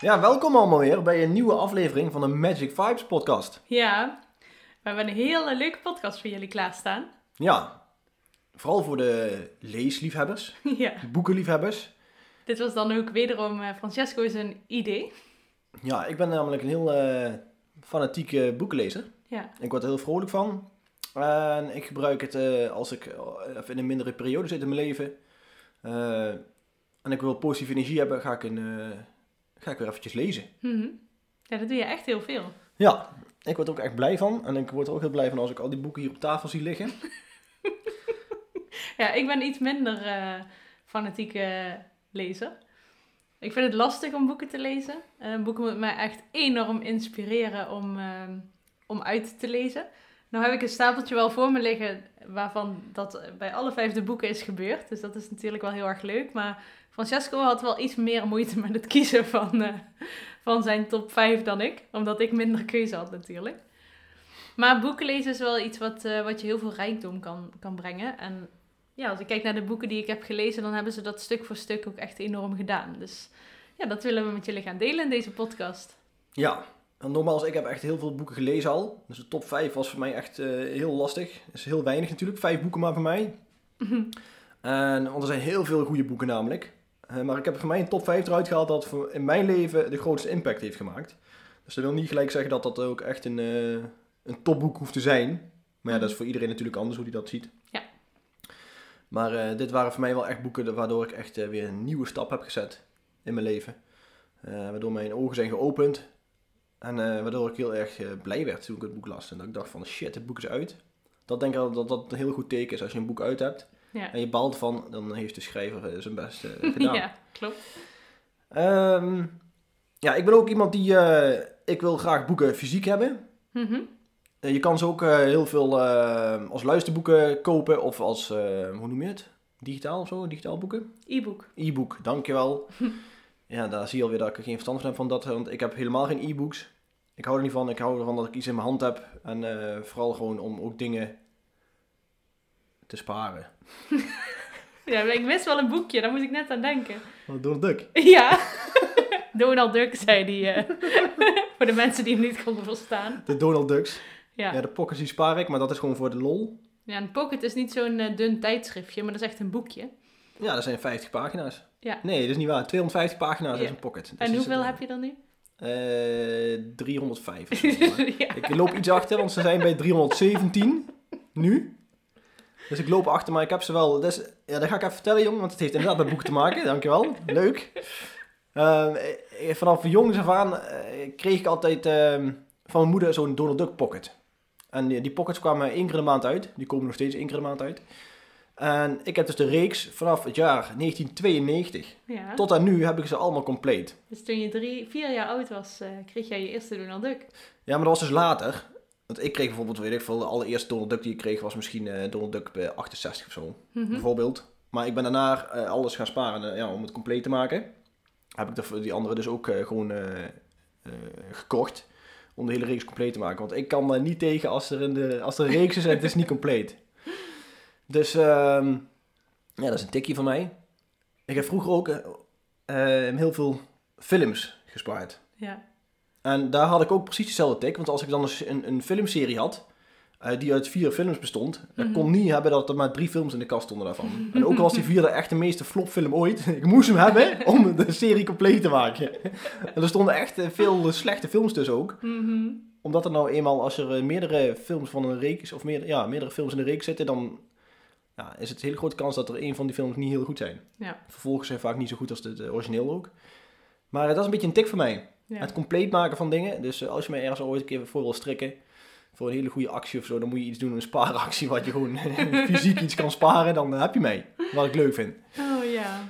Ja, welkom allemaal weer bij een nieuwe aflevering van de Magic Vibes podcast. Ja, we hebben een hele leuke podcast voor jullie klaarstaan. Ja, vooral voor de leesliefhebbers, ja, boekenliefhebbers. dit was dan ook wederom eh, Francesco zijn idee. Ja, ik ben namelijk een heel eh, fanatieke boekenlezer. Ja, Ik word er heel vrolijk van. En ik gebruik het eh, als ik eh, even in een mindere periode zit in mijn leven. eh, en ik wil positieve energie hebben, ga ik, een, eh, ga ik weer eventjes lezen. Mhm. ja dat doe je echt heel veel. Ja, ik word er ook echt blij van. En ik word er ook heel blij van als ik al die boeken hier op tafel zie liggen. Ja, ik ben iets minder eh, fanatieke lezer. Ik vind het lastig om boeken te lezen. Eh, boeken moeten mij echt enorm inspireren om, om uit te lezen. Nou heb ik een stapeltje wel voor me liggen waarvan dat bij alle vijf de boeken is gebeurd. Dus dat is natuurlijk wel heel erg leuk. Maar Francesco had wel iets meer moeite met het kiezen van, eh, van zijn top 5 dan ik. Omdat ik minder keuze had natuurlijk. Maar boeken lezen is wel iets wat, eh, wat je heel veel rijkdom kan, kan brengen. En ja, als ik kijk naar de boeken die ik heb gelezen, dan hebben ze dat stuk voor stuk ook echt enorm gedaan. Dus ja, dat willen we met jullie gaan delen in deze podcast. Ja, en nogmaals, ik heb echt heel veel boeken gelezen al. Dus de top 5 was voor mij echt eh, heel lastig. Dat is heel weinig natuurlijk, vijf boeken maar voor mij. En, want er zijn heel veel goede boeken namelijk. Eh, maar ik heb voor mij een top 5 eruit gehaald dat voor in mijn leven de grootste impact heeft gemaakt. Dus dat wil niet gelijk zeggen dat dat ook echt een, eh, een topboek hoeft te zijn. Maar ja, dat is voor iedereen natuurlijk anders hoe die dat ziet. Ja. Maar dit waren voor mij wel echt boeken waardoor ik echt weer een nieuwe stap heb gezet in mijn leven. Waardoor mijn ogen zijn geopend. En eh, waardoor ik heel erg eh, blij werd toen ik het boek las. En dat ik dacht van shit, het boek is uit. Dat denk ik al dat dat een heel goed teken is als je een boek uit hebt. Ja, En je baalt van, dan heeft de schrijver eh, zijn best gedaan. ja klopt. Ehm, ja, ik ben ook iemand die... ik wil graag boeken fysiek hebben. Mhm. Je kan ze ook heel veel als luisterboeken kopen of als, hoe noem je het? Digitaal of zo? Digitaal boeken? E-book. E-book, dankjewel. ja, daar zie je alweer dat ik er geen verstand van heb van dat, want ik heb helemaal geen e-books. Ik hou er niet van, ik hou ervan dat ik iets in mijn hand heb. En eh, vooral gewoon om ook dingen te sparen. Ja, ik wist wel een boekje, daar moet ik net aan denken. Donald Duck. Ja, Donald Duck zei die, eh, voor de mensen die hem niet konden verstaan. De Donald Ducks. Ja. Ja, de pockets die spaar ik, maar dat is gewoon voor de lol. ja een pocket is niet zo'n eh, dun tijdschriftje, maar dat is echt een boekje. Ja, dat zijn 50 pagina's. Ja. Nee, dat is niet waar. 250 pagina's Ja. is een pocket. Dus En hoeveel heb je dan nu? Eh 305 of zo. maar. ja. Ik loop iets achter, want ze zijn bij 317 nu. Dus ik loop achter, maar ik heb ze wel. Dus, ja, dat ga ik even vertellen, jongen, want het heeft inderdaad met boeken te maken. Dankjewel. Leuk. Ehm, eh, vanaf jongs af aan eh, kreeg ik altijd ehm, van mijn moeder zo'n Donald Duck pocket. En die, die pockets kwamen één keer in de maand uit. Die komen nog steeds één keer in de maand uit. En ik heb dus de reeks vanaf het jaar 1992 ja. tot aan nu heb ik ze allemaal compleet. Dus toen je drie, vier jaar oud was, eh, kreeg jij je eerste Donald Duck. Ja, maar dat was dus later. Want ik kreeg bijvoorbeeld, weet ik veel, de allereerste Donald Duck die ik kreeg was misschien eh, Donald Duck bij 68 of zo, Mhm. bijvoorbeeld. Maar ik ben daarna eh, alles gaan sparen ja, om het compleet te maken. Heb ik de, die andere dus ook gewoon gekocht om de hele reeks compleet te maken. Want ik kan niet tegen als er, in de, als er een reeks is en het is niet compleet. Dus ehm, ja, dat is een tikje van mij. Ik heb vroeger ook eh, eh, heel veel films gespaard. Ja. En daar had ik ook precies dezelfde tik. Want als ik dan een, een filmserie had, eh, die uit vier films bestond, Mhm. ik kon niet hebben dat er maar drie films in de kast stonden daarvan. En ook al was die vierde echt de meeste flopfilm ooit, ik moest hem hebben om de serie compleet te maken. en er stonden echt veel slechte films tussen ook. Mhm. Omdat er nou eenmaal, als er meerdere films van een reeks, of meer, ja, meerdere films in de reeks zitten, dan ja, is het een hele grote kans dat er een van die films niet heel goed zijn. Ja. Vervolgens zijn vaak niet zo goed als het origineel ook. Maar eh, dat is een beetje een tik voor mij. Ja. Het compleet maken van dingen. Dus eh, als je me ergens ooit een keer voor wil strikken. Voor een hele goede actie of zo. Dan moet je iets doen. Een spaaractie. Wat je gewoon fysiek iets kan sparen. Dan eh, heb je mij. Wat ik leuk vind. Oh ja.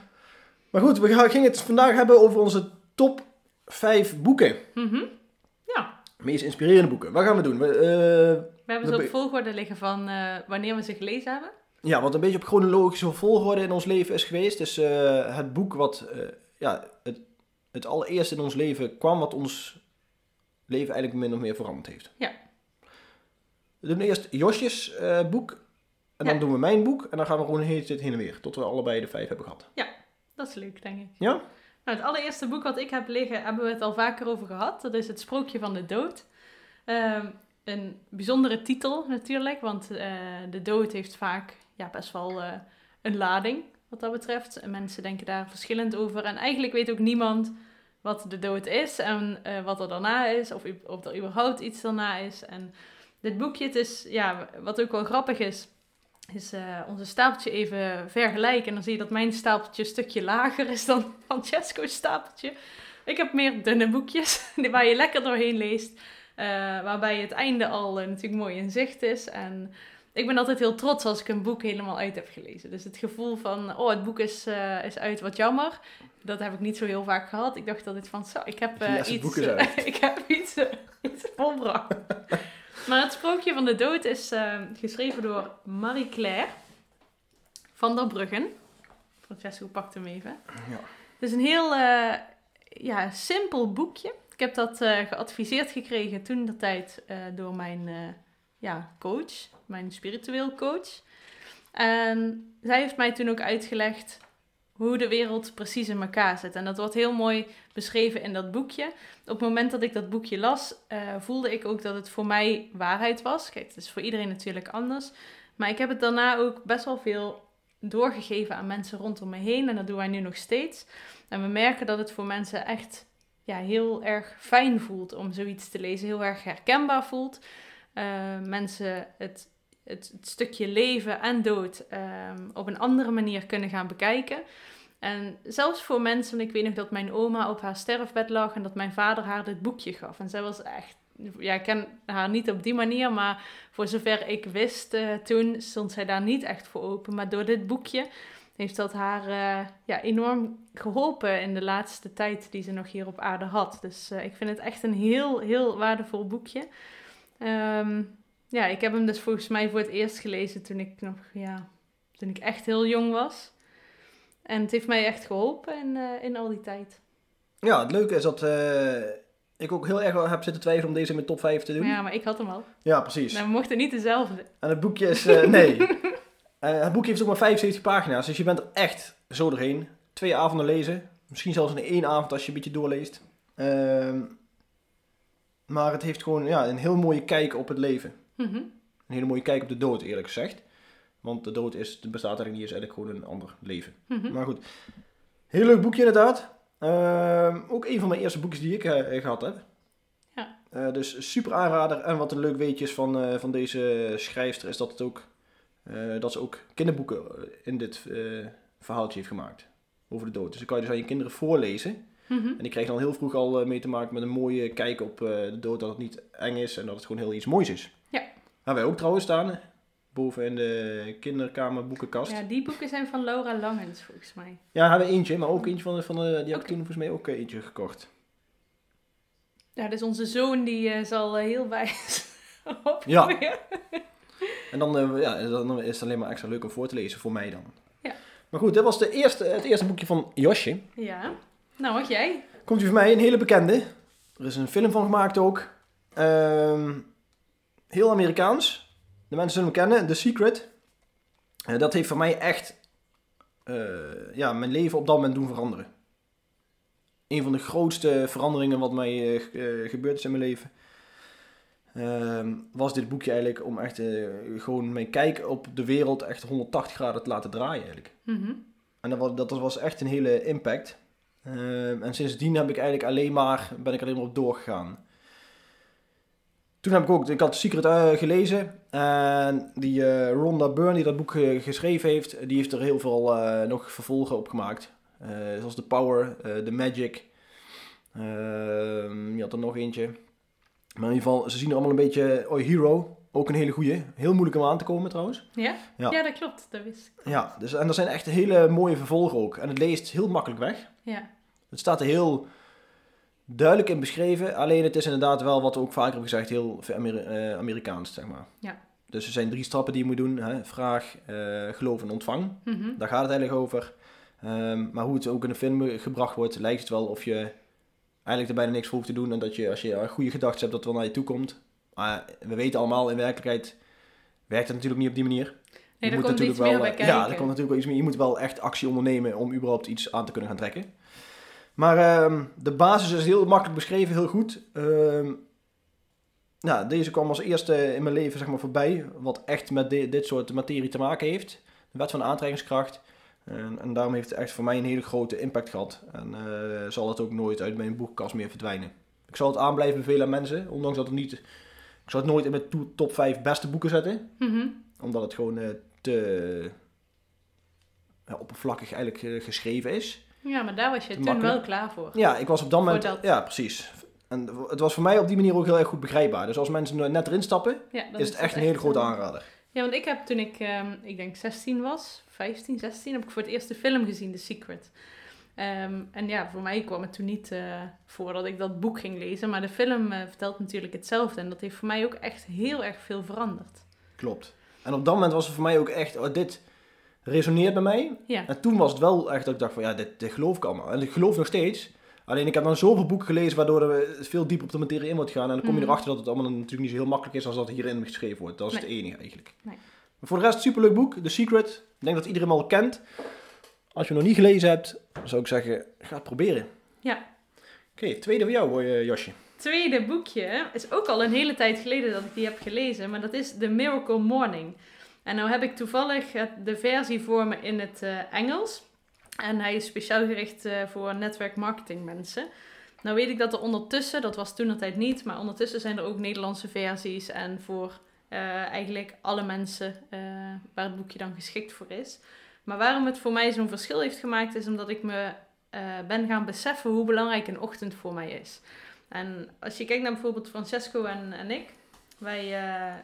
Maar goed, we gaan- gingen het vandaag hebben over onze top 5 boeken. Mhm. Ja, Meest inspirerende boeken. Wat gaan we doen? We, we hebben ze op volgorde liggen van wanneer we ze gelezen hebben. Ja, wat een beetje op chronologische volgorde in ons leven is geweest. Dus het boek wat eh, ja, het, het allereerst in ons leven kwam, wat ons leven eigenlijk min of meer veranderd heeft. Ja. We doen eerst Josjes eh, boek. En dan Ja. doen we mijn boek. En dan gaan we gewoon tijd heen en weer. Tot we allebei de vijf hebben gehad. Dat is leuk, denk ik. Ja? Nou, het allereerste boek wat ik heb liggen, hebben we het al vaker over gehad. Dat is Het Sprookje van de Dood. Ehm, een bijzondere titel natuurlijk, want de dood heeft vaak ja, best wel eh, een lading wat dat betreft. En mensen denken daar verschillend over. En eigenlijk weet ook niemand wat de dood is en eh, wat er daarna is, of, of er überhaupt iets daarna is. En dit boekje, het is, ja, wat ook wel grappig is, is eh, onze stapeltje even vergelijken. En dan zie je dat mijn stapeltje een stukje lager is dan Francesco's stapeltje. Ik heb meer dunne boekjes, waar je lekker doorheen leest. waarbij het einde al natuurlijk mooi in zicht is. En ik ben altijd heel trots als ik een boek helemaal uit heb gelezen. Dus het gevoel van, oh, het boek is, eh, is uit, wat jammer. Dat heb ik niet zo heel vaak gehad. Ik dacht dat dit van, zo, ik heb eh, Yes, iets, ik heb iets, eh, iets volbracht. maar het sprookje van de dood is geschreven door Marie-Claire van der Bruggen. Francesco pakt hem even. Ja. Het is een heel ja, simpel boekje. Ik heb dat geadviseerd gekregen toen de tijd door mijn ja, coach, mijn spiritueel coach. En zij heeft mij toen ook uitgelegd hoe de wereld precies in elkaar zit. En dat wordt heel mooi beschreven in dat boekje. Op het moment dat ik dat boekje las, eh, voelde ik ook dat het voor mij waarheid was. Kijk, het is voor iedereen natuurlijk anders. Maar ik heb het daarna ook best wel veel doorgegeven aan mensen rondom me heen. En dat doen wij nu nog steeds. En we merken dat het voor mensen echt ja, heel erg fijn voelt om zoiets te lezen. Heel erg herkenbaar voelt. Eh, mensen het, het, stukje leven en dood ehm, op een andere manier kunnen gaan bekijken. En zelfs voor mensen, ik weet nog dat mijn oma op haar sterfbed lag en dat mijn vader haar dit boekje gaf. En zij was echt, ja, ik ken haar niet op die manier, maar voor zover ik wist eh, toen, stond zij daar niet echt voor open. Maar door dit boekje heeft dat haar eh, ja, enorm geholpen in de laatste tijd die ze nog hier op aarde had. Dus eh, ik vind het echt een heel, heel waardevol boekje. Ehm, ja, ik heb hem dus volgens mij voor het eerst gelezen toen ik nog, ja, toen ik echt heel jong was. En het heeft mij echt geholpen in, eh, in al die tijd. Ja, het leuke is dat eh, ik ook heel erg wel heb zitten twijfelen om deze in mijn top 5 te doen. Maar Ja, ja, maar ik had hem al. precies. Nou, we mochten niet dezelfde. En het boekje is... eh, nee. Het boekje heeft ook maar 75 pagina's, dus je bent er echt zo doorheen. Twee avonden lezen. Misschien zelfs in één avond als je een beetje doorleest. Ehm, maar het heeft gewoon ja, een heel mooie kijk op het leven. Mhm. Een hele mooie kijk op de dood, eerlijk gezegd. Want de dood is, het bestaat eigenlijk niet, is eigenlijk gewoon een ander leven. Mhm. Maar goed. Heel leuk boekje inderdaad. Ehm, ook een van mijn eerste boekjes die ik eh, gehad heb. Ja. Eh, dus super aanrader. En wat een leuk weetje is van, eh, van deze schrijfster is dat, het ook, dat ze ook kinderboeken in dit verhaaltje heeft gemaakt. Over de dood. Dus dan kan je dus aan je kinderen voorlezen. Mhm. En die krijgen dan heel vroeg al mee te maken met een mooie kijk op de dood. Dat het niet eng is en dat het gewoon heel iets moois is. Hebben wij ook trouwens staan. Boven in de kinderkamer boekenkast. Ja, die boeken zijn van Laura Langens volgens mij. Ja, hebben we eentje, maar ook eentje van, de, van de, die heb ik toen volgens mij ook eh, eentje gekocht. Ja, dus onze zoon die eh, zal eh, heel wijs op. Ja. En dan, eh, ja, dan is het alleen maar extra leuk om voor te lezen, voor mij dan. Ja. Maar goed, dit was de eerste, het eerste boekje van Josje. Ja. Nou, wat jij? Komt u van mij, een hele bekende. Er is een film van gemaakt ook. Ehm, heel Amerikaans. De mensen zullen hem kennen, The Secret. Eh, dat heeft voor mij echt eh, ja, mijn leven op dat moment doen veranderen. Een van de grootste veranderingen wat mij eh, gebeurd is in mijn leven. ehm, was dit boekje eigenlijk om echt gewoon mijn kijk op de wereld echt 180 graden te laten draaien eigenlijk. Mhm. En dat was, dat was echt een hele impact. Ehm, en sindsdien heb ik eigenlijk alleen maar, ben ik alleen maar op doorgegaan. Toen heb ik ook, ik had Secret eh, gelezen. En die eh, Rhonda Byrne die dat boek eh, geschreven heeft, die heeft er heel veel nog vervolgen op gemaakt. Zoals The Power, The Magic. Ehm je had er nog eentje. Maar in ieder geval, ze zien er allemaal een beetje... Oh, Hero. Ook een hele goeie. Heel moeilijk om aan te komen trouwens. Ja? Ja. Ja, dat klopt. Dat wist ik. Ja, dus, en er zijn echt hele mooie vervolgen ook. En het leest heel makkelijk weg. Ja. Het staat er heel duidelijk in beschreven. Alleen het is inderdaad wel, wat we ook vaker hebben gezegd, heel Ameri- eh, Amerikaans, zeg maar. Ja. Dus er zijn drie stappen die je moet doen. Hè? Vraag, eh, geloof en ontvang. Mhm. Daar gaat het eigenlijk over. Ehm, maar hoe het ook in de film gebracht wordt, lijkt het wel of je eigenlijk er bijna niks voor hoeft te doen. En dat je, als je goede gedachten hebt, dat het wel naar je toe komt. Maar we weten allemaal, in werkelijkheid werkt het natuurlijk niet op die manier. Nee, Je moet komt natuurlijk wel, eh. Ja, er komt natuurlijk wel iets meer. Je moet wel echt actie ondernemen om überhaupt iets aan te kunnen gaan trekken. Maar ehm, de basis is heel makkelijk beschreven, heel goed. Ehm, nou, deze kwam als eerste in mijn leven zeg maar, voorbij, wat echt met di- dit soort materie te maken heeft. De wet van aantrekkingskracht. En, en daarom heeft het echt voor mij een hele grote impact gehad. En eh, zal het ook nooit uit mijn boekenkast meer verdwijnen. Ik zal het aan blijven bevelen aan mensen, ondanks dat het niet... Ik zal het nooit in mijn to- top 5 beste boeken zetten Mhm. omdat het gewoon eh, te ja, oppervlakkig eigenlijk eh, geschreven is. Ja, maar daar was je toen makkelijk. wel klaar voor. Ja, ik was op dat moment... dat. Ja, precies. En het was voor mij op die manier ook heel erg goed begrijpbaar. Dus als mensen net erin stappen, Ja, is het echt een hele grote aanrader. Ja, want ik heb toen ik, ehm, ik denk 16 was, 15, 16, heb ik voor het eerst de film gezien, The Secret. Ehm, en ja, voor mij kwam het toen niet eh, voor dat ik dat boek ging lezen. Maar de film eh, vertelt natuurlijk hetzelfde. En dat heeft voor mij ook echt heel erg veel veranderd. Klopt. En op dat moment was het voor mij ook echt... Oh, dit resoneert bij mij. Ja, En toen was het wel echt dat ik dacht van... Ja, dit, dit geloof ik allemaal. En ik geloof nog steeds. Alleen ik heb dan zoveel boeken gelezen... waardoor we veel dieper op de materie in wordt gaan. En dan kom je Mhm. erachter dat het allemaal natuurlijk niet zo heel makkelijk is... als dat hierin geschreven wordt. Dat is het enige eigenlijk. Nee. Maar voor de rest, superleuk boek. The Secret. Ik denk dat iedereen al kent. Als je hem nog niet gelezen hebt, zou ik zeggen, ga het proberen. Ja. Oké, tweede voor jou, Josje. tweede boekje is ook al een hele tijd geleden dat ik die heb gelezen, maar dat is The Miracle Morning. En nou heb ik toevallig het- de versie voor me in het eh, Engels. En hij is speciaal gericht eh, voor netwerkmarketing mensen. Nou weet ik dat er ondertussen, dat was toen de tijd niet, maar ondertussen zijn er ook Nederlandse versies en voor eh, eigenlijk alle mensen eh, waar het boekje dan geschikt voor is. Maar waarom het voor mij zo'n verschil heeft gemaakt, is omdat ik me eh, ben gaan beseffen hoe belangrijk een ochtend voor mij is. En als je kijkt naar bijvoorbeeld Francesco en, en ik, wij, eh,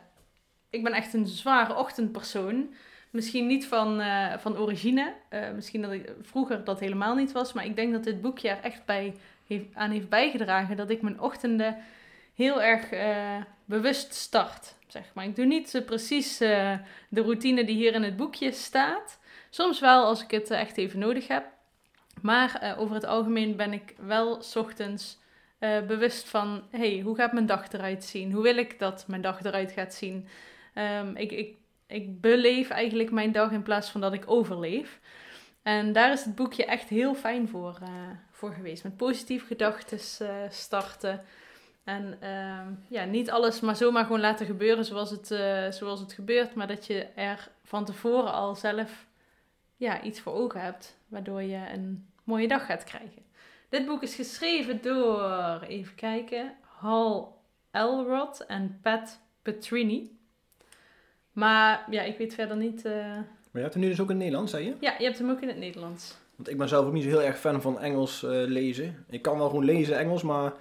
ik ben echt een zware ochtendpersoon. Misschien niet van, eh, van origine, Eh, misschien dat ik vroeger dat helemaal niet was, maar ik denk dat dit boekje er echt bij heeft, aan heeft bijgedragen dat ik mijn ochtenden heel erg eh, bewust start. Zeg maar. Ik doe niet precies de routine die hier in het boekje staat. Soms wel als ik het echt even nodig heb. Maar over het algemeen ben ik wel ochtends bewust van, hey, hoe gaat mijn dag eruit zien? Hoe wil ik dat mijn dag eruit gaat zien? Ehm, ik, ik, ik beleef eigenlijk mijn dag in plaats van dat ik overleef. En daar is het boekje echt heel fijn voor, eh, voor geweest. Met positieve gedachten eh, starten. En ehm, ja, niet alles maar zomaar gewoon laten gebeuren zoals het, eh, zoals het gebeurt. Maar dat je er van tevoren al zelf ja, iets voor ogen hebt. Waardoor je een mooie dag gaat krijgen. Dit boek is geschreven door, even kijken, Hal Elrod en Pat Petrini. Maar ja, ik weet verder niet. eh, Maar je hebt hem nu dus ook in het Nederlands, zei je? Ja, je hebt hem ook in het Nederlands. Want ik ben zelf ook niet zo heel erg fan van Engels eh, lezen. Ik kan wel gewoon lezen Engels, maar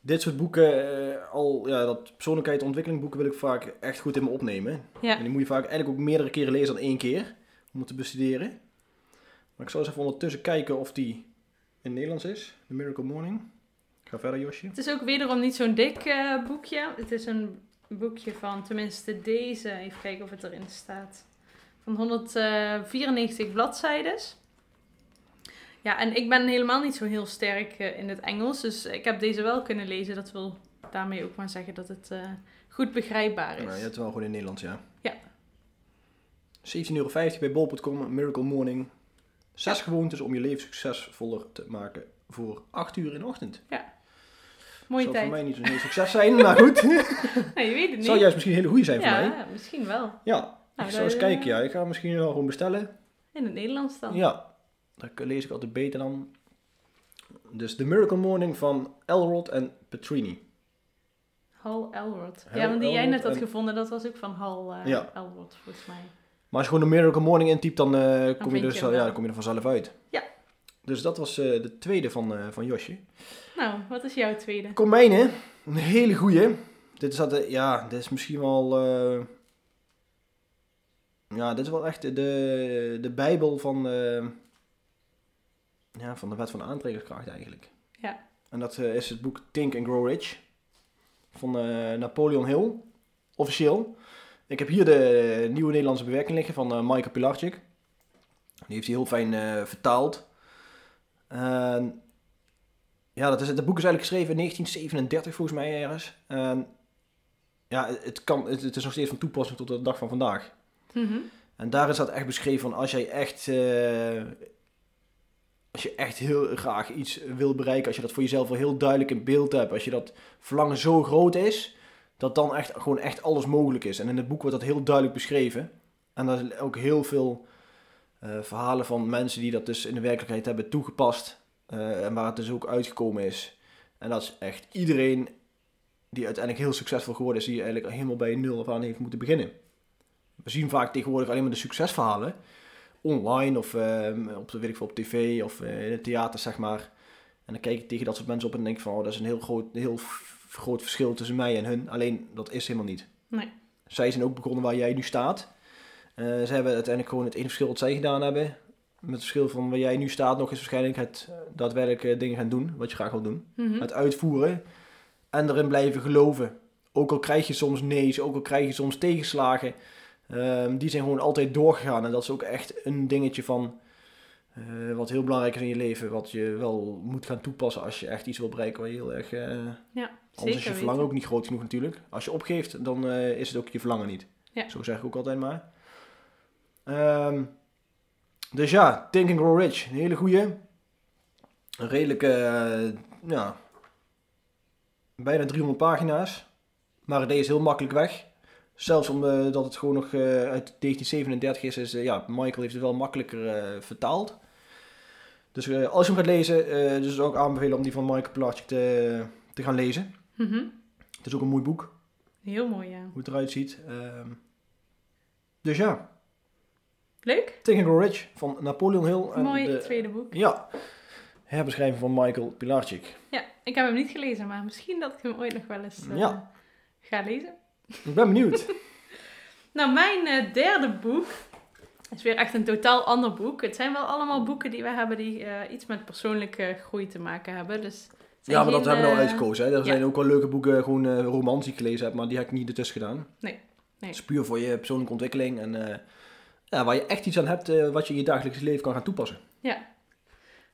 dit soort boeken, eh, al ja, dat persoonlijkheidsontwikkelingboeken wil ik vaak echt goed in me opnemen. Ja. En die moet je vaak eigenlijk ook meerdere keren lezen dan één keer, om het te bestuderen. Maar ik zal eens even ondertussen kijken of die in het Nederlands is. The Miracle Morning. Ga verder, Josje. Het is ook wederom niet zo'n dik boekje. Het is een boekje van, tenminste deze, even kijken of het erin staat. Van 194 bladzijden. Ja, en ik ben helemaal niet zo heel sterk eh, in het Engels. Dus ik heb deze wel kunnen lezen. Dat wil daarmee ook maar zeggen dat het eh, goed begrijpbaar is. Nou, je hebt het wel gewoon in Nederlands, ja. Ja. 17,50 euro bij bol.com, Miracle Morning. Zes gewoontes om je leven succesvoller te maken voor 8 uur in de ochtend. Mooie Zal tijd. voor mij niet zo'n heel succes zijn, maar goed. Nou, je weet het niet. Zou juist misschien een hele goede zijn voor mij. ja, misschien wel. Ja, Nou, ik zou eens kijken. Ja, ik ga misschien wel gewoon bestellen. In het Nederlands dan. Ja, dat lees ik altijd beter dan. Dus The Miracle Morning van Elrod en Petrini. Hal Elrod. Hal ja, want die jij net had en- gevonden, dat was ook van Hal eh, Ja. Elrod, volgens mij. Maar als je gewoon The Miracle Morning intypt, dan, eh, kom, je dus, ja, dan kom je er vanzelf uit. Ja. Dus dat was eh, de tweede van, eh, van Josje. Nou, wat is jouw tweede? Kom mijne, een hele goeie. dit is, dat, ja, dit is misschien wel... eh, ja, dit is wel echt de, de Bijbel van, eh, ja, van de wet van de aantrekkingskracht eigenlijk. Ja. En dat eh, is het boek Think and Grow Rich van eh, Napoleon Hill, officieel. Ik heb hier de nieuwe Nederlandse bewerking liggen van eh, Michael Pilarczyk. Die heeft hij heel fijn eh, vertaald. En ja, dat, is, dat boek is eigenlijk geschreven in 1937 volgens mij ergens. En ja, het, kan, het, het is nog steeds van toepassing tot de dag van vandaag. Mhm. En daar is dat echt beschreven van als jij echt, eh, als je echt heel graag iets wil bereiken, als je dat voor jezelf wel heel duidelijk in beeld hebt, als je dat verlangen zo groot is, dat dan echt gewoon echt alles mogelijk is. En in het boek wordt dat heel duidelijk beschreven. En daar zijn ook heel veel verhalen van mensen die dat dus in de werkelijkheid hebben toegepast eh, en waar het dus ook uitgekomen is. En dat is echt iedereen die uiteindelijk heel succesvol geworden is, die eigenlijk helemaal bij nul af aan heeft moeten beginnen. We zien vaak tegenwoordig alleen maar de succesverhalen. Online of ehm, op, de, weet ik veel, op tv of eh, in het theater, zeg maar. En dan kijk ik tegen dat soort mensen op en denk van, oh, dat is een heel groot, heel groot verschil tussen mij en hun. Alleen, dat is helemaal niet. Nee. Zij zijn ook begonnen waar jij nu staat. Eh, ze hebben uiteindelijk gewoon het enige verschil wat zij gedaan hebben. Met het verschil van waar jij nu staat nog is waarschijnlijk het eh, daadwerkelijk eh, dingen gaan doen, wat je graag wil doen Mhm. het uitvoeren en erin blijven geloven. Ook al krijg je soms nee's, ook al krijg je soms tegenslagen, ehm, die zijn gewoon altijd doorgegaan. En dat is ook echt een dingetje van wat heel belangrijk is in je leven, wat je wel moet gaan toepassen als je echt iets wil bereiken waar je heel erg... eh, Ja, anders is je verlangen ook niet groot genoeg natuurlijk. Als je opgeeft, dan is het ook je verlangen niet. Ja. Zo zeg ik ook altijd maar. Ehm, dus ja, Think and Grow Rich. Een hele goeie. Een redelijke, eh, ja, bijna 300 pagina's. Maar het is heel makkelijk weg. Zelfs omdat het gewoon nog eh, uit 1937 is, is eh, ja, Michael heeft het wel makkelijker eh, vertaald. Dus eh, als je hem gaat lezen, eh dus ook aanbevelen om die van Michael Pilarczyk te, te gaan lezen. Mhm. Het is ook een mooi boek, Heel mooi, ja. hoe het eruit ziet. Ehm, dus ja, Leuk. Grow Rich van Napoleon Hill. En mooi de, tweede boek. Ja, herbeschrijving van Michael Pilarczyk. Ja, ik heb hem niet gelezen, maar misschien dat ik hem ooit nog wel eens eh, Ja. ga lezen. Ik ben benieuwd. Nou, mijn eh, derde boek is weer echt een totaal ander boek. Het zijn wel allemaal boeken die we hebben die eh, iets met persoonlijke groei te maken hebben. Dus ja, maar dat hebben we nou eh, uitgekozen. Hè. Er ja. zijn ook wel leuke boeken, gewoon romans die ik gelezen heb, maar die heb ik niet ertussen gedaan. Nee, nee. Het is puur voor je persoonlijke ontwikkeling en waar je echt iets aan hebt eh, wat je in je dagelijks leven kan gaan toepassen. Ja.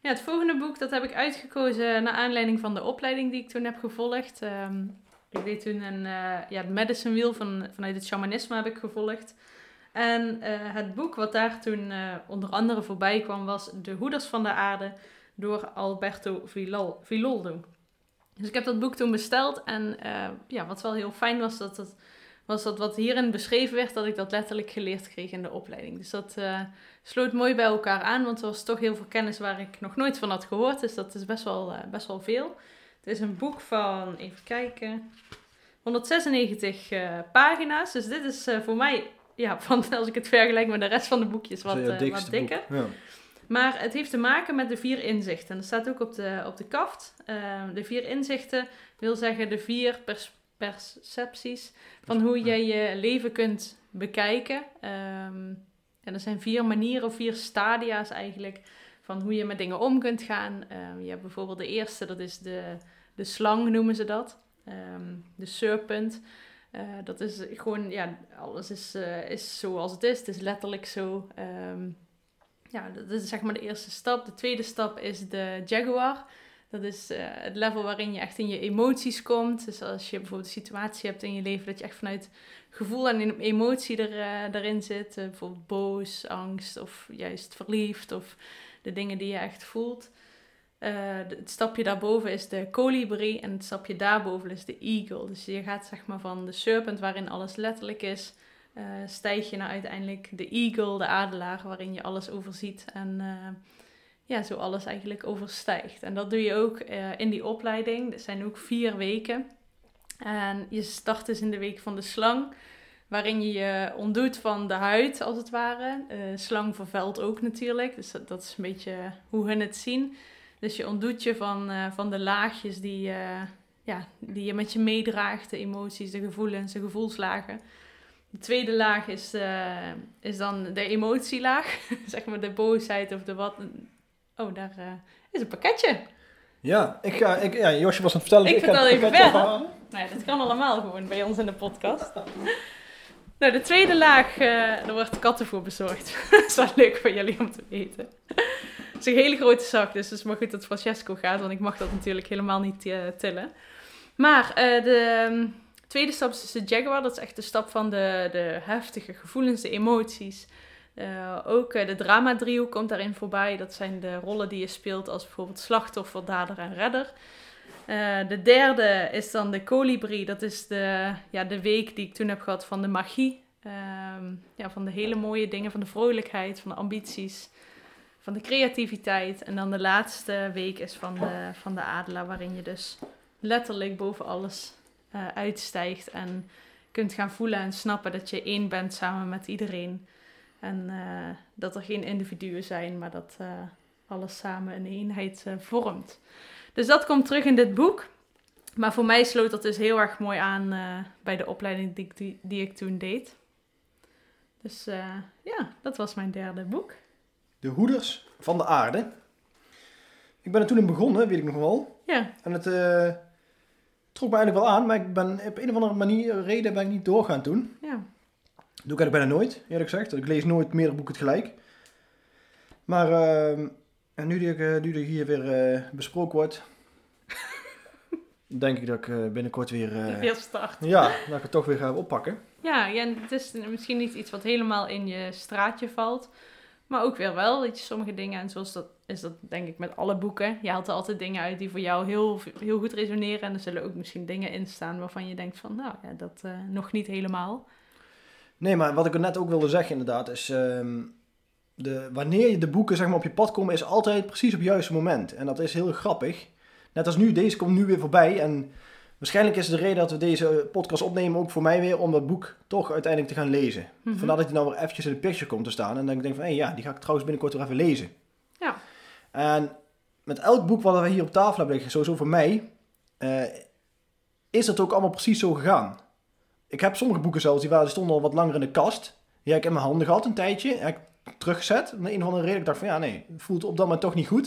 Ja, het volgende boek dat heb ik uitgekozen naar aanleiding van de opleiding die ik toen heb gevolgd. Ehm, ik deed toen een, eh, ja, het Medicine Wheel van, vanuit het shamanisme heb ik gevolgd. En eh, het boek wat daar toen onder andere voorbij kwam was De Hoeders van de Aarde door Alberto Villoldo. Dus ik heb dat boek toen besteld en ja, wat wel heel fijn was, dat het, was dat wat hierin beschreven werd, dat ik dat letterlijk geleerd kreeg in de opleiding. Dus dat eh, sloot mooi bij elkaar aan, want er was toch heel veel kennis waar ik nog nooit van had gehoord. Dus dat is best wel, eh, best wel veel. Het is een boek van, even kijken, 196 eh, pagina's. Dus dit is voor mij, ja, van, als ik het vergelijk met de rest van de boekjes, wat, wat dikker. boek. Ja. Maar het heeft te maken met de vier inzichten. Dat staat ook op de, op de kaft. De vier inzichten wil zeggen de vier pers- percepties van hoe je je leven kunt bekijken. Ehm, en er zijn vier manieren of vier stadia's eigenlijk van hoe je met dingen om kunt gaan. Ehm, je hebt bijvoorbeeld de eerste, dat is de, de slang noemen ze dat. Ehm, de serpent. Eh, dat is gewoon, ja, alles is, eh, is zoals het is. Het is letterlijk zo. Ja, dat is zeg maar de eerste stap. De tweede stap is de jaguar. Dat is eh, het level waarin je echt in je emoties komt. Dus als je bijvoorbeeld een situatie hebt in je leven dat je echt vanuit gevoel en emotie er, erin zit. eh, bijvoorbeeld boos, angst of juist verliefd of de dingen die je echt voelt. Het stapje daarboven is de kolibrie en het stapje daarboven is de eagle. Dus je gaat zeg maar van de serpent waarin alles letterlijk is, stijg je naar uiteindelijk de eagle, de adelaar, waarin je alles overziet en ja, zo alles eigenlijk overstijgt. En dat doe je ook eh, in die opleiding. Er zijn ook vier weken. En je start dus in de week van de slang, waarin je je ontdoet van de huid, als het ware. Eh, slang vervuilt ook natuurlijk, dus dat, dat is een beetje hoe hun het zien. Dus je ontdoet je van, eh, van de laagjes die, ja, die je met je meedraagt, de emoties, de gevoelens, de gevoelslagen. De tweede laag is, is dan de emotielaag, zeg maar de boosheid of de wat. Oh, daar eh, is een pakketje. Ja, ik ga, ik, ja, Josje was aan het vertellen. Ik ga vertel even verder. ja, dat kan allemaal gewoon bij ons in de podcast. Nou, de tweede laag, eh er wordt kattenvoer bezorgd. dat is wel leuk voor jullie om te weten. Het is een hele grote zak, dus het is maar goed dat Francesco gaat, want ik mag dat natuurlijk helemaal niet eh, tillen. Maar de ehm, tweede stap is dus de Jaguar. Dat is echt de stap van de, de heftige gevoelens, de emoties. Eh, ook eh, de drama-driehoek komt daarin voorbij. Dat zijn de rollen die je speelt als bijvoorbeeld slachtoffer, dader en redder. Eh, de derde is dan de colibri. Dat is de, ja, de week die ik toen heb gehad van de magie. Ehm, ja, van de hele mooie dingen, van de vrolijkheid, van de ambities, van de creativiteit. En dan de laatste week is van de, van de adelaar, waarin je dus letterlijk boven alles uitstijgt. En kunt gaan voelen en snappen dat je één bent samen met iedereen. En eh, dat er geen individuen zijn, maar dat eh, alles samen een eenheid eh, vormt. Dus dat komt terug in dit boek. Maar voor mij sloot dat dus heel erg mooi aan bij de opleiding die, ik- die, die ik toen deed. Dus ja, dat was mijn derde boek. De Hoeders van de Aarde. Ik ben er toen in begonnen, weet ik nog wel. Ja, En het trok me eigenlijk wel aan, maar ik ben op een of andere manier, reden ben ik niet doorgaan toen. ja. Doe ik eigenlijk bijna nooit, eerlijk gezegd. Ik lees nooit meerdere boeken tegelijk. Maar ehm, en nu, die, eh, nu die hier weer eh, besproken wordt, denk ik dat ik eh, binnenkort weer, eh, Weer start. ja, dat ik het toch weer ga oppakken. Ja, ja, en het is misschien niet iets wat helemaal in je straatje valt. Maar ook weer wel, weet je, sommige dingen. En zoals dat is dat denk ik met alle boeken. Je haalt er altijd dingen uit die voor jou heel, heel goed resoneren. En er zullen ook misschien dingen in staan waarvan je denkt van, nou ja, dat nog niet helemaal. Nee, maar wat ik er net ook wilde zeggen inderdaad is... ehm, de, wanneer je de boeken zeg maar, op je pad komen, is altijd precies op het juiste moment. En dat is heel grappig. Net als nu, deze komt nu weer voorbij. En waarschijnlijk is de reden dat we deze podcast opnemen ook voor mij weer om dat boek toch uiteindelijk te gaan lezen. Mhm. Vandaar dat hij nou weer eventjes in de picture komt te staan. En dan denk ik van, hé ja, die ga ik trouwens binnenkort weer even lezen. Ja. En met elk boek wat we hier op tafel hebben liggen, sowieso voor mij, eh, is dat ook allemaal precies zo gegaan. Ik heb sommige boeken zelfs, die, waren, die stonden al wat langer in de kast. Die heb ik in mijn handen gehad een tijdje. Heb ik teruggezet. Om een of andere reden. Ik dacht van, ja nee, het voelt op dat moment toch niet goed.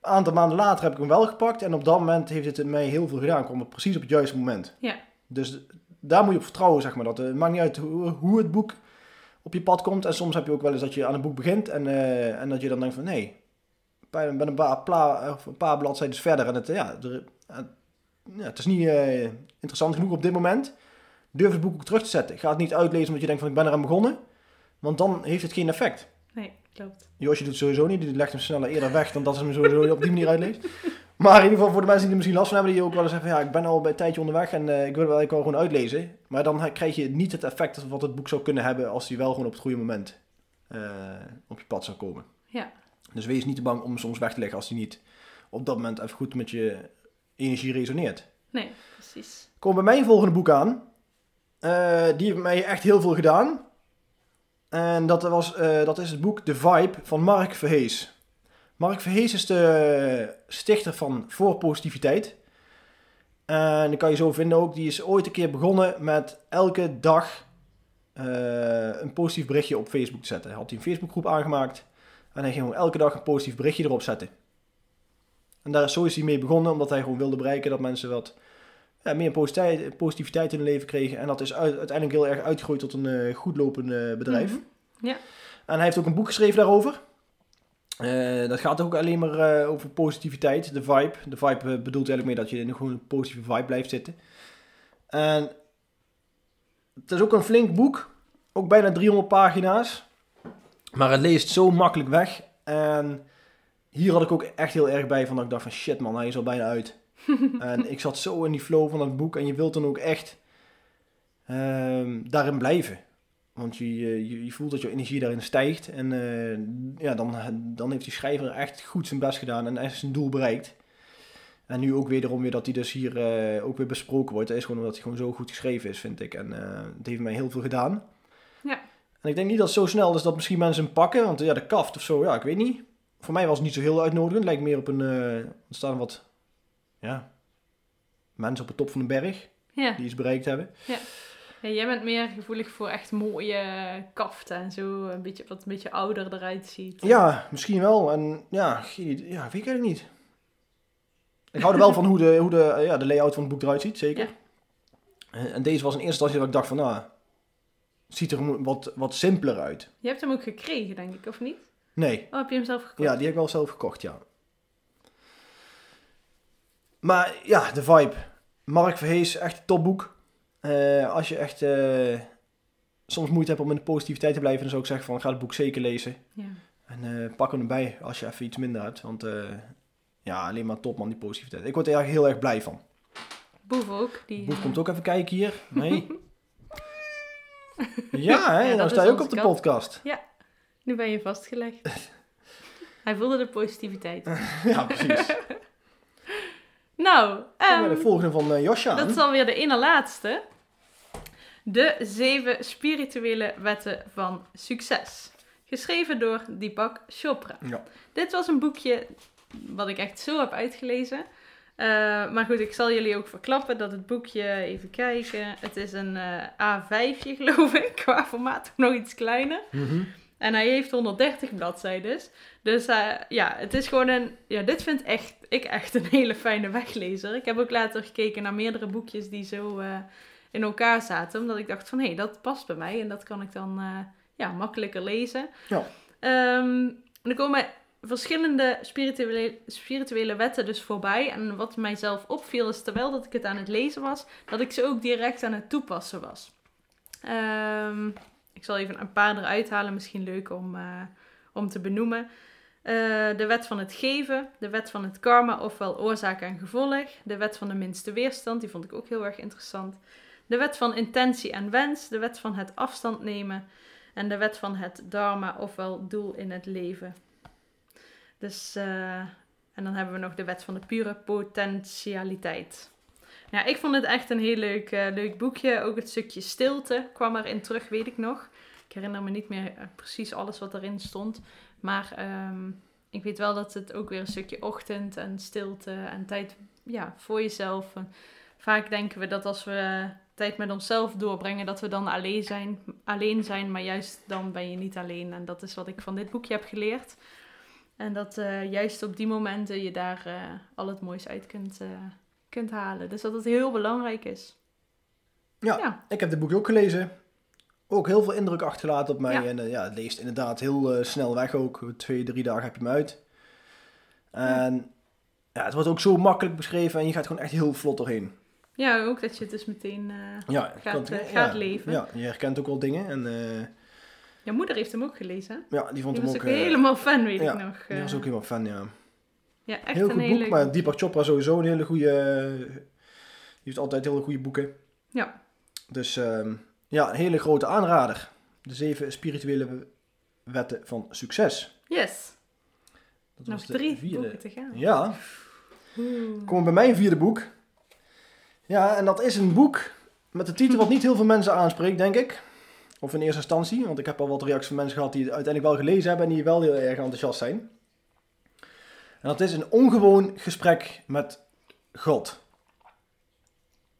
Een aantal maanden later heb ik hem wel gepakt. En op dat moment heeft het mij heel veel gedaan. kwam het precies op het juiste moment. Ja. Dus daar moet je op vertrouwen, zeg maar. Dat, eh, het maakt niet uit hoe, hoe het boek op je pad komt. En soms heb je ook wel eens dat je aan een boek begint. En, eh, en dat je dan denkt van, nee, bij een, paar, pla, een paar bladzijden verder. En het, eh, ja, er- eh, ja, het is niet eh, interessant genoeg op dit moment. Durf het boek ook terug te zetten. Ga het niet uitlezen omdat je denkt van, ik ben eraan begonnen. Want dan heeft het geen effect. Nee, klopt. Josje doet het sowieso niet. Die legt hem sneller eerder weg dan dat ze hem sowieso op die manier uitleest. Maar in ieder geval voor de mensen die er misschien last van hebben, die ook wel eens zeggen ja, ik ben al bij een tijdje onderweg en eh, ik wil wel, ik wil gewoon uitlezen. Maar dan krijg je niet het effect wat het boek zou kunnen hebben als die wel gewoon op het goede moment eh, op je pad zou komen. Ja. Dus wees niet te bang om soms weg te leggen als die niet op dat moment even goed met je energie resoneert. Nee, precies. Kom bij mijn volgende boek aan. Eh, die heeft mij echt heel veel gedaan. En dat, was, eh, dat is het boek The Vibe van Mark Verhees. Mark Verhees is de stichter van Voor Positiviteit. En die kan je zo vinden ook. Die is ooit een keer begonnen met elke dag eh, een positief berichtje op Facebook te zetten. Hij had hij een Facebookgroep aangemaakt. En hij ging gewoon elke dag een positief berichtje erop zetten. En daar is, zo is hij mee begonnen, omdat hij gewoon wilde bereiken dat mensen wat ja, meer positiviteit, positiviteit in hun leven kregen. En dat is uit- uiteindelijk heel erg uitgegroeid tot een eh, goed lopend eh, bedrijf. Mhm. Ja. En hij heeft ook een boek geschreven daarover. Eh, dat gaat ook alleen maar over positiviteit, de vibe. De vibe bedoelt eigenlijk mee dat je in een gewoon positieve vibe blijft zitten. En het is ook een flink boek. Ook bijna 300 pagina's. Maar het leest zo makkelijk weg. En hier had ik ook echt heel erg bij van dat ik dacht van shit man, hij is al bijna uit. en ik zat zo in die flow van dat boek. En je wilt dan ook echt ehm, daarin blijven. Want je, je, je voelt dat je energie daarin stijgt. En eh, ja, dan, dan heeft die schrijver echt goed zijn best gedaan en echt zijn doel bereikt. En nu ook wederom weer dat hij dus hier eh, ook weer besproken wordt. Dat is gewoon omdat hij gewoon zo goed geschreven is, vind ik. En eh, het heeft mij heel veel gedaan. Ja. En ik denk niet dat het zo snel is dat misschien mensen hem pakken. Want ja, de kaft of zo, ja, ik weet niet. Voor mij was het niet zo heel uitnodigend. Het lijkt meer op een... eh er staan wat... Ja, mensen op de top van de berg Ja. die iets bereikt hebben. Ja, jij bent meer gevoelig voor echt mooie kaften en zo. Een beetje, wat een beetje ouder eruit ziet. Ja, misschien wel. En ja, ja weet ik eigenlijk niet. Ik hou er wel van hoe de, hoe de, eh, ja, de layout van het boek eruit ziet, zeker. Ja. En, en deze was in eerste instantie dat ik dacht van, nou, het ziet er wat, wat simpeler uit. Je hebt hem ook gekregen, denk ik, of niet? Nee, Oh, heb je hem zelf gekocht? ja, die heb ik wel zelf gekocht, ja. Maar ja, de vibe. Mark Verhees, echt een topboek. Eh, als je echt eh, soms moeite hebt om in de positiviteit te blijven, dan zou ik zeggen van, ga het boek zeker lezen. Ja. En eh, pak hem erbij als je even iets minder hebt. Want ja, alleen maar top man, die positiviteit. Ik word er eigenlijk heel erg blij van. Boef ook. Die, Boef komt ook even kijken hier. Nee. ja, hè, Ja, dan sta je ook op de podcast. Nu ben je vastgelegd. Hij voelde de positiviteit. ja, precies. Nou, bij ehm, de volgende van Josja. dat is alweer de ene laatste. De zeven spirituele wetten van succes. Geschreven door Deepak Chopra. Ja. Dit was een boekje wat ik echt zo heb uitgelezen. Eh, maar goed, ik zal jullie ook verklappen dat het boekje, even kijken, het is een eh A5'tje geloof ik, qua formaat nog iets kleiner. Mhm. En hij heeft 130 bladzijden. Dus eh, ja, het is gewoon een. Ja, dit vind echt, ik echt een hele fijne weglezer. Ik heb ook later gekeken naar meerdere boekjes die zo eh, in elkaar zaten. Omdat ik dacht van hé, hey, dat past bij mij en dat kan ik dan eh, ja, makkelijker lezen. Ja. Ehm, er komen verschillende spirituele, spirituele wetten dus voorbij. En wat mijzelf opviel is terwijl dat ik het aan het lezen was, dat ik ze ook direct aan het toepassen was. Ehm, ik zal even een paar eruit halen, misschien leuk om, eh, om te benoemen. Eh, de wet van het geven, de wet van het karma, ofwel oorzaak en gevolg. De wet van de minste weerstand, die vond ik ook heel erg interessant. De wet van intentie en wens, de wet van het afstand nemen. En de wet van het dharma, ofwel doel in het leven. Dus, eh, en dan hebben we nog de wet van de pure potentialiteit. Ja, ik vond het echt een heel leuk, eh, leuk boekje. Ook het stukje stilte kwam erin terug, weet ik nog. Ik herinner me niet meer eh, precies alles wat erin stond. Maar ehm, ik weet wel dat het ook weer een stukje ochtend en stilte en tijd ja, voor jezelf. Vaak denken we dat als we tijd met onszelf doorbrengen, dat we dan alleen zijn, alleen zijn. Maar juist dan ben je niet alleen. En dat is wat ik van dit boekje heb geleerd. En dat eh, juist op die momenten je daar al het moois uit kunt, eh, kunt halen. Dus dat het heel belangrijk is. Ja, Ja. ik heb dit boek ook gelezen. Ook heel veel indruk achtergelaten op mij. Ja. En eh, ja, het leest inderdaad heel eh, snel weg ook. Twee, drie dagen heb je hem uit. En ja, het wordt ook zo makkelijk beschreven en je gaat gewoon echt heel vlot doorheen. Ja, ook dat je het dus meteen... eh, Gaat, kan- gaat leven. Ja, je herkent ook wel dingen. En Je moeder heeft hem ook gelezen. ja, die vond Die hem was ook... ook helemaal fan, weet ik nog. die was ook helemaal fan, ja. Ja, echt Heel een goed hele... boek, maar Deepak Chopra sowieso een hele goede... Die heeft altijd hele goede boeken. Ja. Dus ehm, ja, een hele grote aanrader. De zeven spirituele wetten van succes. Yes. Dat Nog was de drie vierde. boeken te gaan. Ja, Oeh. komen we bij mijn vierde boek. Ja, en dat is een boek met een titel wat niet heel veel mensen aanspreekt, denk ik. Of in eerste instantie, want ik heb al wat reacties van mensen gehad die het uiteindelijk wel gelezen hebben en die wel heel erg enthousiast zijn. En dat is een ongewoon gesprek met God.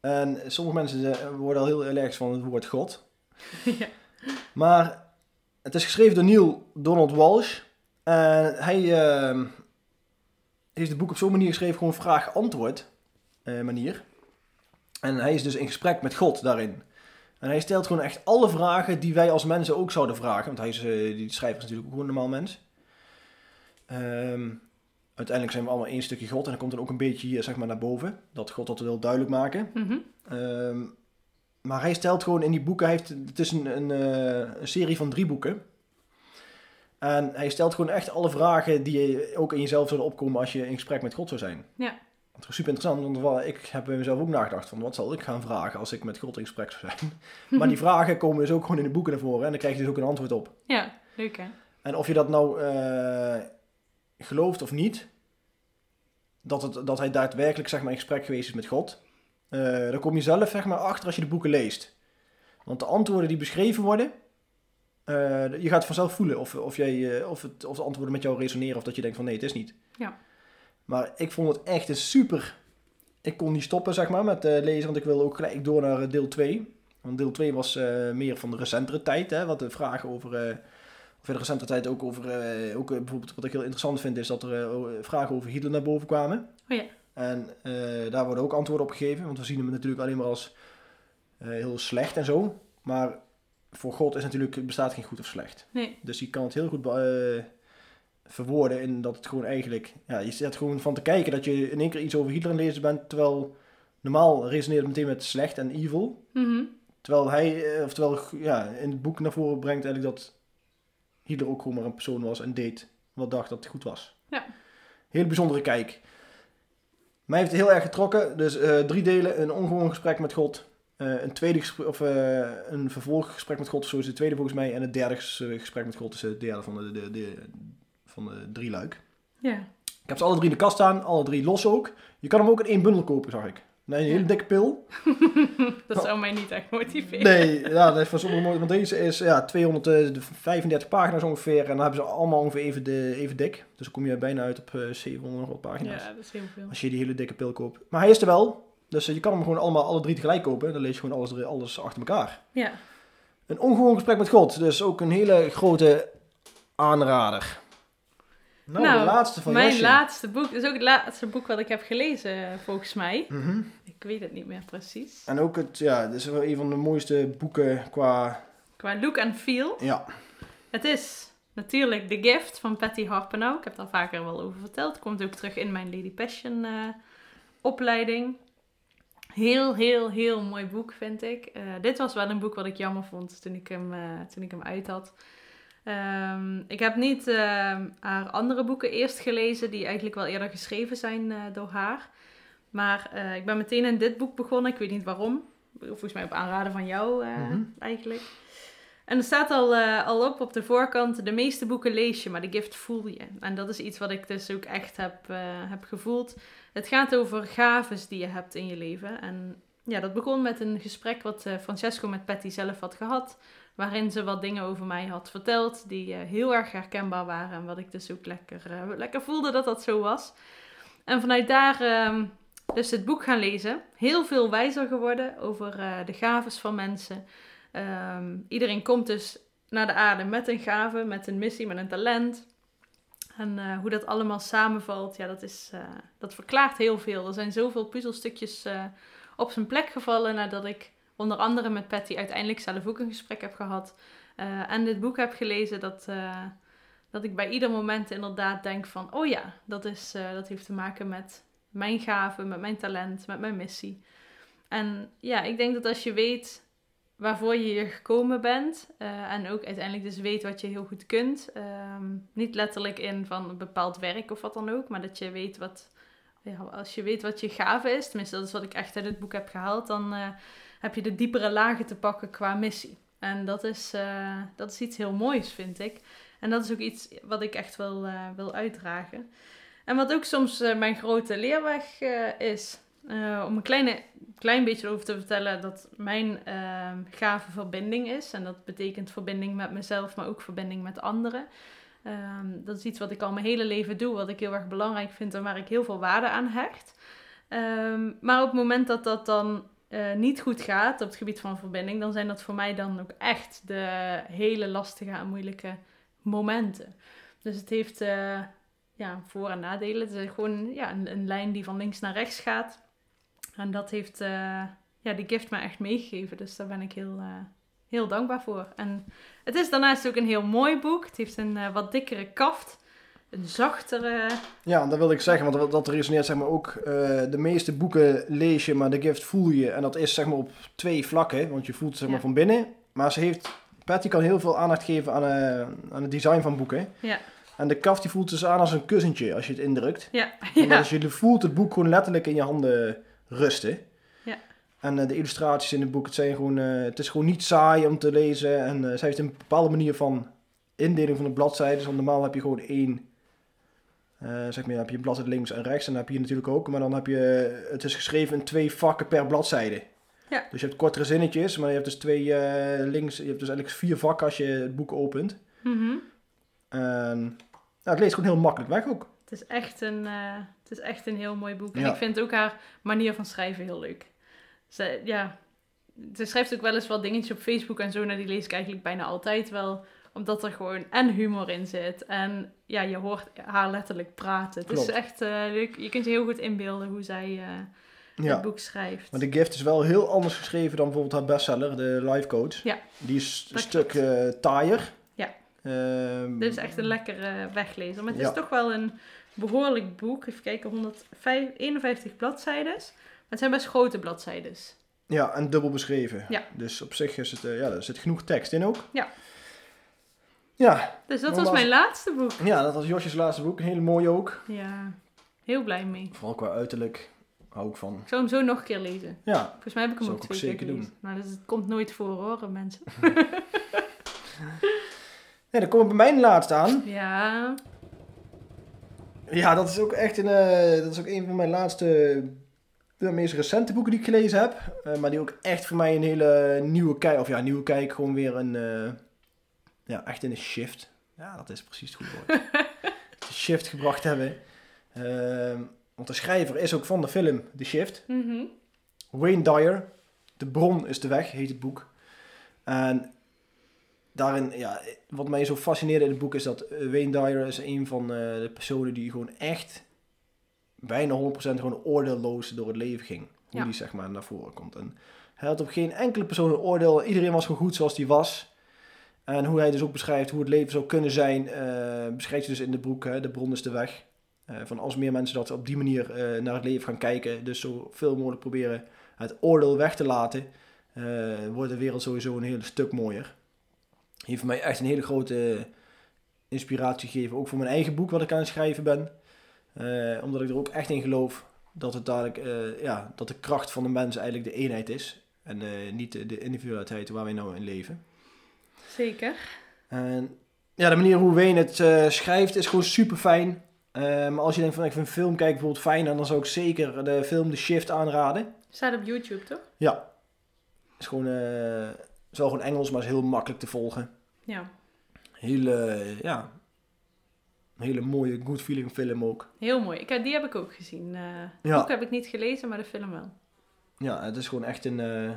En sommige mensen worden al heel allergisch van het woord God. ja. Maar het is geschreven door Neil Donald Walsh. En hij eh, heeft het boek op zo'n manier geschreven, gewoon vraag-antwoord eh, manier. En hij is dus in gesprek met God daarin. En hij stelt gewoon echt alle vragen die wij als mensen ook zouden vragen. Want hij is, eh, die schrijver is natuurlijk ook gewoon een normaal mens. Ehm, uiteindelijk zijn we allemaal één stukje God. En dan komt dan ook een beetje hier zeg maar naar boven. Dat God dat wil duidelijk maken. Mhm. Ehm, maar hij stelt gewoon in die boeken, hij heeft, het is een, een, eh, een serie van drie boeken. En hij stelt gewoon echt alle vragen die je ook in jezelf zouden opkomen als je in gesprek met God zou zijn. Ja. Dat is super interessant, want wa- ik heb bij mezelf ook nagedacht van wat zal ik gaan vragen als ik met God in gesprek zou zijn. maar die vragen komen dus ook gewoon in de boeken naar voren en dan krijg je dus ook een antwoord op. Ja, leuk hè? En of je dat nou eh, gelooft of niet, dat, het, dat hij daadwerkelijk zeg maar, in gesprek geweest is met God, eh daar kom je zelf zeg maar, achter als je de boeken leest. Want de antwoorden die beschreven worden, eh, je gaat vanzelf voelen of, of, jij, eh, of, het, of de antwoorden met jou resoneren of dat je denkt van nee, het is niet. Ja. Maar ik vond het echt een super ik kon niet stoppen, zeg maar, met lezen, want ik wilde ook gelijk door naar deel 2. Want deel 2 was meer van de recentere tijd, hè, wat de vragen over, of in de recentere tijd ook over, eh, ook eh, bijvoorbeeld wat ik heel interessant vind, is dat er eh, vragen over Hitler naar boven kwamen. Oh ja. En daar worden ook antwoorden op gegeven, want we zien hem natuurlijk alleen maar als heel slecht en zo. Maar voor God is natuurlijk, bestaat geen goed of slecht. Nee. Dus je kan het heel goed verwoorden in dat het gewoon eigenlijk... Ja, je zit gewoon van te kijken dat je in één keer iets over Hitler aan lezen bent, terwijl normaal resoneert het meteen met slecht en evil. Mhm. Terwijl hij, eh, oftewel ja, in het boek naar voren brengt eigenlijk dat Hitler ook gewoon maar een persoon was en deed wat dacht dat het goed was. Ja. Heel bijzondere kijk. Mij heeft het heel erg getrokken. Dus eh, drie delen, een ongewoon gesprek met God. eh, een tweede gesprek, of eh, een vervolggesprek met God, zo is het tweede volgens mij. En het derde ges- gesprek met God is het derde van de, de, de, van de drie luik. Ja. Ik heb ze alle drie in de kast staan, alle drie los ook. Je kan hem ook in énn bundel kopen, zag ik. Nee, een hele Ja. dikke pil. Dat zou mij niet echt motiveren. Nee, ja, dat is van sommige mooi. Want deze is ja, 235 pagina's ongeveer. En dan hebben ze allemaal ongeveer even, de, even dik. Dus dan kom je bijna uit op eh 700 nog wat pagina's. Ja, dat is heel veel. Als je die hele dikke pil koopt. Maar hij is er wel. Dus eh, je kan hem gewoon allemaal alle drie tegelijk kopen. Dan lees je gewoon alles, alles achter elkaar. Ja. Een ongewoon gesprek met God. Dus ook een hele grote aanrader. Nou, Nou, de laatste van Mijn laatste boek, dat is ook het laatste boek wat ik heb gelezen, volgens mij. Mhm. Ik weet het niet meer precies. En ook het, ja, dit is wel een van de mooiste boeken qua, Qua look and feel. ja, Het is natuurlijk The Gift van Patty Harpenau. Ik heb daar vaker wel over verteld. Komt ook terug in mijn Lady Passion eh, opleiding. Heel, heel, heel mooi boek vind ik. Eh, dit was wel een boek wat ik jammer vond toen ik hem, eh, toen ik hem uit had. Ehm, ik heb niet ehm, haar andere boeken eerst gelezen, die eigenlijk wel eerder geschreven zijn eh, door haar. Maar eh, ik ben meteen in dit boek begonnen. Ik weet niet waarom. Volgens mij op aanraden van jou eh, Mhm. eigenlijk. En er staat al, al op op de voorkant, de meeste boeken lees je, maar de gift voel je. En dat is iets wat ik dus ook echt heb, heb gevoeld. Het gaat over gaves die je hebt in je leven. En ja, dat begon met een gesprek wat Francesco met Patty zelf had gehad. Waarin ze wat dingen over mij had verteld die eh, heel erg herkenbaar waren. En wat ik dus ook lekker, eh, lekker voelde dat dat zo was. En vanuit daar ehm, dus het boek gaan lezen. Heel veel wijzer geworden over eh, de gaves van mensen. Ehm, iedereen komt dus naar de aarde met een gave, met een missie, met een talent. En hoe dat allemaal samenvalt, ja, dat, is, dat verklaart heel veel. Er zijn zoveel puzzelstukjes op zijn plek gevallen nadat ik onder andere met Patty uiteindelijk zelf ook een gesprek heb gehad. eh, en dit boek heb gelezen, dat, eh, dat ik bij ieder moment inderdaad denk van, oh ja, dat, is, eh, dat heeft te maken met mijn gave, met mijn talent, met mijn missie. En ja, ik denk dat als je weet waarvoor je hier gekomen bent. en ook uiteindelijk dus weet wat je heel goed kunt. ehm, niet letterlijk in van een bepaald werk of wat dan ook. Maar dat je weet wat... Ja, als je weet wat je gave is, tenminste dat is wat ik echt uit het boek heb gehaald, dan heb je de diepere lagen te pakken qua missie. En dat is, eh, dat is iets heel moois, vind ik. En dat is ook iets wat ik echt wil, eh, wil uitdragen. En wat ook soms eh, mijn grote leerweg is. om een kleine, klein beetje over te vertellen dat mijn gave verbinding is. En dat betekent verbinding met mezelf, maar ook verbinding met anderen. Ehm, dat is iets wat ik al mijn hele leven doe, wat ik heel erg belangrijk vind en waar ik heel veel waarde aan hecht. Ehm, maar op het moment dat dat dan eh, niet goed gaat op het gebied van verbinding, dan zijn dat voor mij dan ook echt de hele lastige en moeilijke momenten. Dus het heeft eh, ja, voor- en nadelen. Het is gewoon ja, een, een lijn die van links naar rechts gaat. En dat heeft eh, ja, die gift me echt meegegeven. Dus daar ben ik heel, heel dankbaar voor. En het is daarnaast ook een heel mooi boek. Het heeft een wat dikkere kaft. Een zachtere... Ja, dat wilde ik zeggen, want dat, dat resoneert zeg maar ook. eh, de meeste boeken lees je, maar de gift voel je. En dat is zeg maar op twee vlakken, want je voelt het zeg maar Ja. van binnen. Maar ze heeft, Patty kan heel veel aandacht geven aan, eh, aan het design van boeken. Ja. En de kaft die voelt dus aan als een kussentje als je het indrukt. Ja, En ja. dus je voelt het boek gewoon letterlijk in je handen rusten. Ja. En eh, de illustraties in het boek, het, zijn gewoon, het is gewoon niet saai om te lezen. En eh zij heeft een bepaalde manier van indeling van de bladzijden. Want normaal heb je gewoon één, eh, zeg maar, dan heb je een bladzijde links en rechts. En dan heb je natuurlijk ook, maar dan heb je, het is geschreven in twee vakken per bladzijde. Ja. Dus je hebt kortere zinnetjes, maar je hebt dus twee eh, links, je hebt dus eigenlijk vier vakken als je het boek opent. Mhm. En, nou, het leest gewoon heel makkelijk weg ook. Het is echt een, eh, het is echt een heel mooi boek. En Ja. ik vind ook haar manier van schrijven heel leuk. Ze, ja, ze schrijft ook wel eens wat dingetjes op Facebook en zo. En die lees ik eigenlijk bijna altijd wel. Omdat er gewoon en humor in zit. En ja, je hoort haar letterlijk praten. Het is echt eh, leuk. Je kunt je heel goed inbeelden hoe zij eh, Ja. het boek schrijft. Maar de gift is wel heel anders geschreven dan bijvoorbeeld haar bestseller, de Life Coach. Ja, Die is een stuk eh taaier. Ja. Ehm, Dit is echt een lekkere weglezer. Maar het Ja. is toch wel een behoorlijk boek. Even kijken, 151 bladzijden. Maar het zijn best grote bladzijden. Ja, en dubbel beschreven. Ja. Dus op zich is het, ja, er zit genoeg tekst in ook. Ja. Ja, Dus dat Maar was mijn laatste boek. ja dat was Josjes laatste boek. Een hele mooie ook. Ja, heel blij mee. Vooral qua uiterlijk hou ik van. Ik zou hem zo nog een keer lezen. Ja, Volgens mij heb ik hem ook ik twee keer zeker gelezen. Nou, dus het komt nooit voor hoor, mensen. nee, dan komen we bij mijn laatste aan. Ja, Ja, dat is ook echt een, eh, dat is ook een van mijn laatste, de meest recente boeken die ik gelezen heb. Eh, maar die ook echt voor mij een hele nieuwe kijk, of ja, nieuwe kijk, gewoon weer een, eh, ja, echt in een shift. Ja, dat is precies het goede woord. een shift gebracht hebben. Ehm, want de schrijver is ook van de film The Shift. mhm. Wayne Dyer, De Bron is de Weg, heet het boek. En daarin, ja, wat mij zo fascineerde in het boek is dat eh, Wayne Dyer is een van eh, de personen die gewoon echt bijna 100% gewoon oordeelloos door het leven ging. Hoe Ja. die zeg maar naar voren komt. En hij had op geen enkele persoon een oordeel. Iedereen was gewoon goed zoals die was. En hoe hij dus ook beschrijft hoe het leven zou kunnen zijn, eh, beschrijft hij dus in de boek, hè, De Bron is de Weg. Eh, van als meer mensen dat op die manier eh, naar het leven gaan kijken, dus zoveel mogelijk proberen het oordeel weg te laten, wordt de wereld sowieso een heel stuk mooier. Heeft mij echt een hele grote inspiratie gegeven, ook voor mijn eigen boek wat ik aan het schrijven ben. Omdat ik er ook echt in geloof dat, het dadelijk, ja, dat de kracht van de mens eigenlijk de eenheid is. En niet de individualiteit waar wij nou in leven. Zeker. En ja, de manier hoe Wayne het eh, schrijft is gewoon super fijn. maar als je denkt van ik vind een film kijken bijvoorbeeld fijn, dan zou ik zeker de film The Shift aanraden. Staat op YouTube, toch? Ja. Is gewoon, eh, het is wel gewoon Engels, maar is heel makkelijk te volgen. Ja, Hele, ja, een hele mooie good feeling film ook. heel mooi. Ik, die heb ik ook gezien. Eh Ja. boek heb ik niet gelezen, maar de film wel. Ja, het is gewoon echt een... eh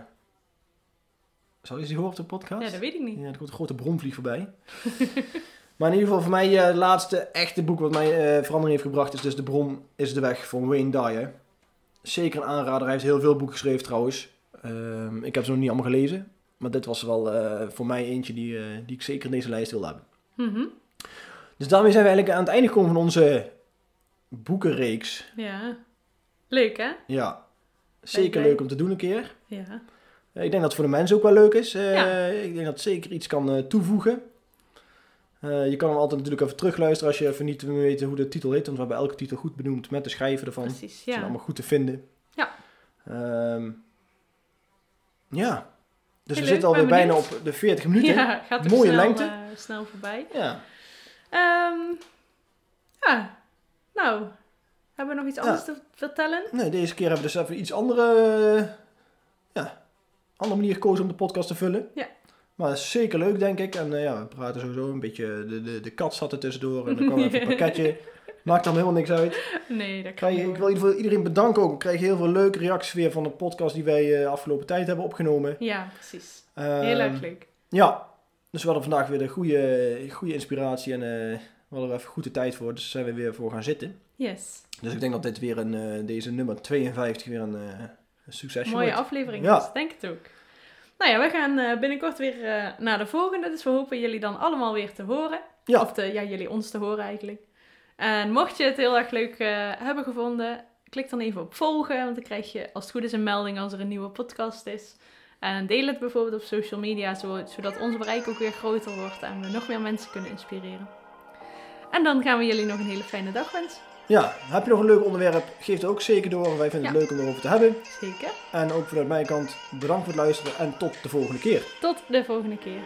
Zou je die horen op de podcast? Ja, dat weet ik niet. Ja, er komt een grote bronvlieg voorbij. maar in ieder geval, voor mij eh, het laatste echte boek wat mij eh, verandering heeft gebracht... is dus De Bron is de Weg van Wayne Dyer. Zeker een aanrader. Hij heeft heel veel boeken geschreven trouwens. Ehm, ik heb ze nog niet allemaal gelezen. Maar dit was wel eh, voor mij eentje die, die ik zeker in deze lijst wil hebben. Mhm. Dus daarmee zijn we eigenlijk aan het einde gekomen van onze boekenreeks. Ja. Leuk, hè? Ja, zeker leuk om te doen een keer. Ja. Eh, Ik denk dat het voor de mensen ook wel leuk is. Eh, Ja. Ik denk dat het zeker iets kan eh, toevoegen. Je kan hem altijd natuurlijk even terugluisteren als je even niet meer weet hoe de titel heet. Want we hebben elke titel goed benoemd met de schrijver ervan. Ze Precies, zijn allemaal goed te vinden. Ja. Ehm, ja. Dus Heel we leuk, zitten alweer bijna op de 40 minuten. Ja. Gaat Mooie snel, lengte. snel voorbij. ja. Ehm, ja, nou, hebben we nog iets Ja. anders te vertellen? Nee, deze keer hebben we dus even iets andere, ja, andere manier gekozen om de podcast te vullen. Ja. Maar dat is zeker leuk, denk ik. En eh, ja, we praten sowieso een beetje, de, de, de kat zat er tussendoor en dan kwam even een pakketje. Maakt dan helemaal niks uit. Nee, dat kan Krijg, ik wil in ieder geval iedereen bedanken ook. Ik krijg heel veel leuke reacties weer van de podcast die wij eh, afgelopen tijd hebben opgenomen. Ja, precies. Ehm, Heel erg leuk. Ja, dus we hadden vandaag weer de goede, goede inspiratie en eh, we hadden er even goed de tijd voor. Dus zijn we weer voor gaan zitten. Yes. Dus ik denk dat dit weer een, deze nummer 52 weer een, een succesje Mooie wordt. aflevering Ja. denk het ook. Nou ja, we gaan eh, binnenkort weer eh, naar de volgende. Dus we hopen jullie dan allemaal weer te horen. Ja. Of te, ja, jullie ons te horen eigenlijk. En mocht je het heel erg leuk eh, hebben gevonden, klik dan even op volgen. Want dan krijg je als het goed is een melding als er een nieuwe podcast is. En deel het bijvoorbeeld op social media, zo- zodat ons bereik ook weer groter wordt en we nog meer mensen kunnen inspireren. En dan gaan we jullie nog een hele fijne dag wensen. Ja, heb je nog een leuk onderwerp? Geef het ook zeker door. Wij vinden het leuk om erover te hebben. Zeker. En ook vanuit mijn kant bedankt voor het luisteren en tot de volgende keer. Tot de volgende keer.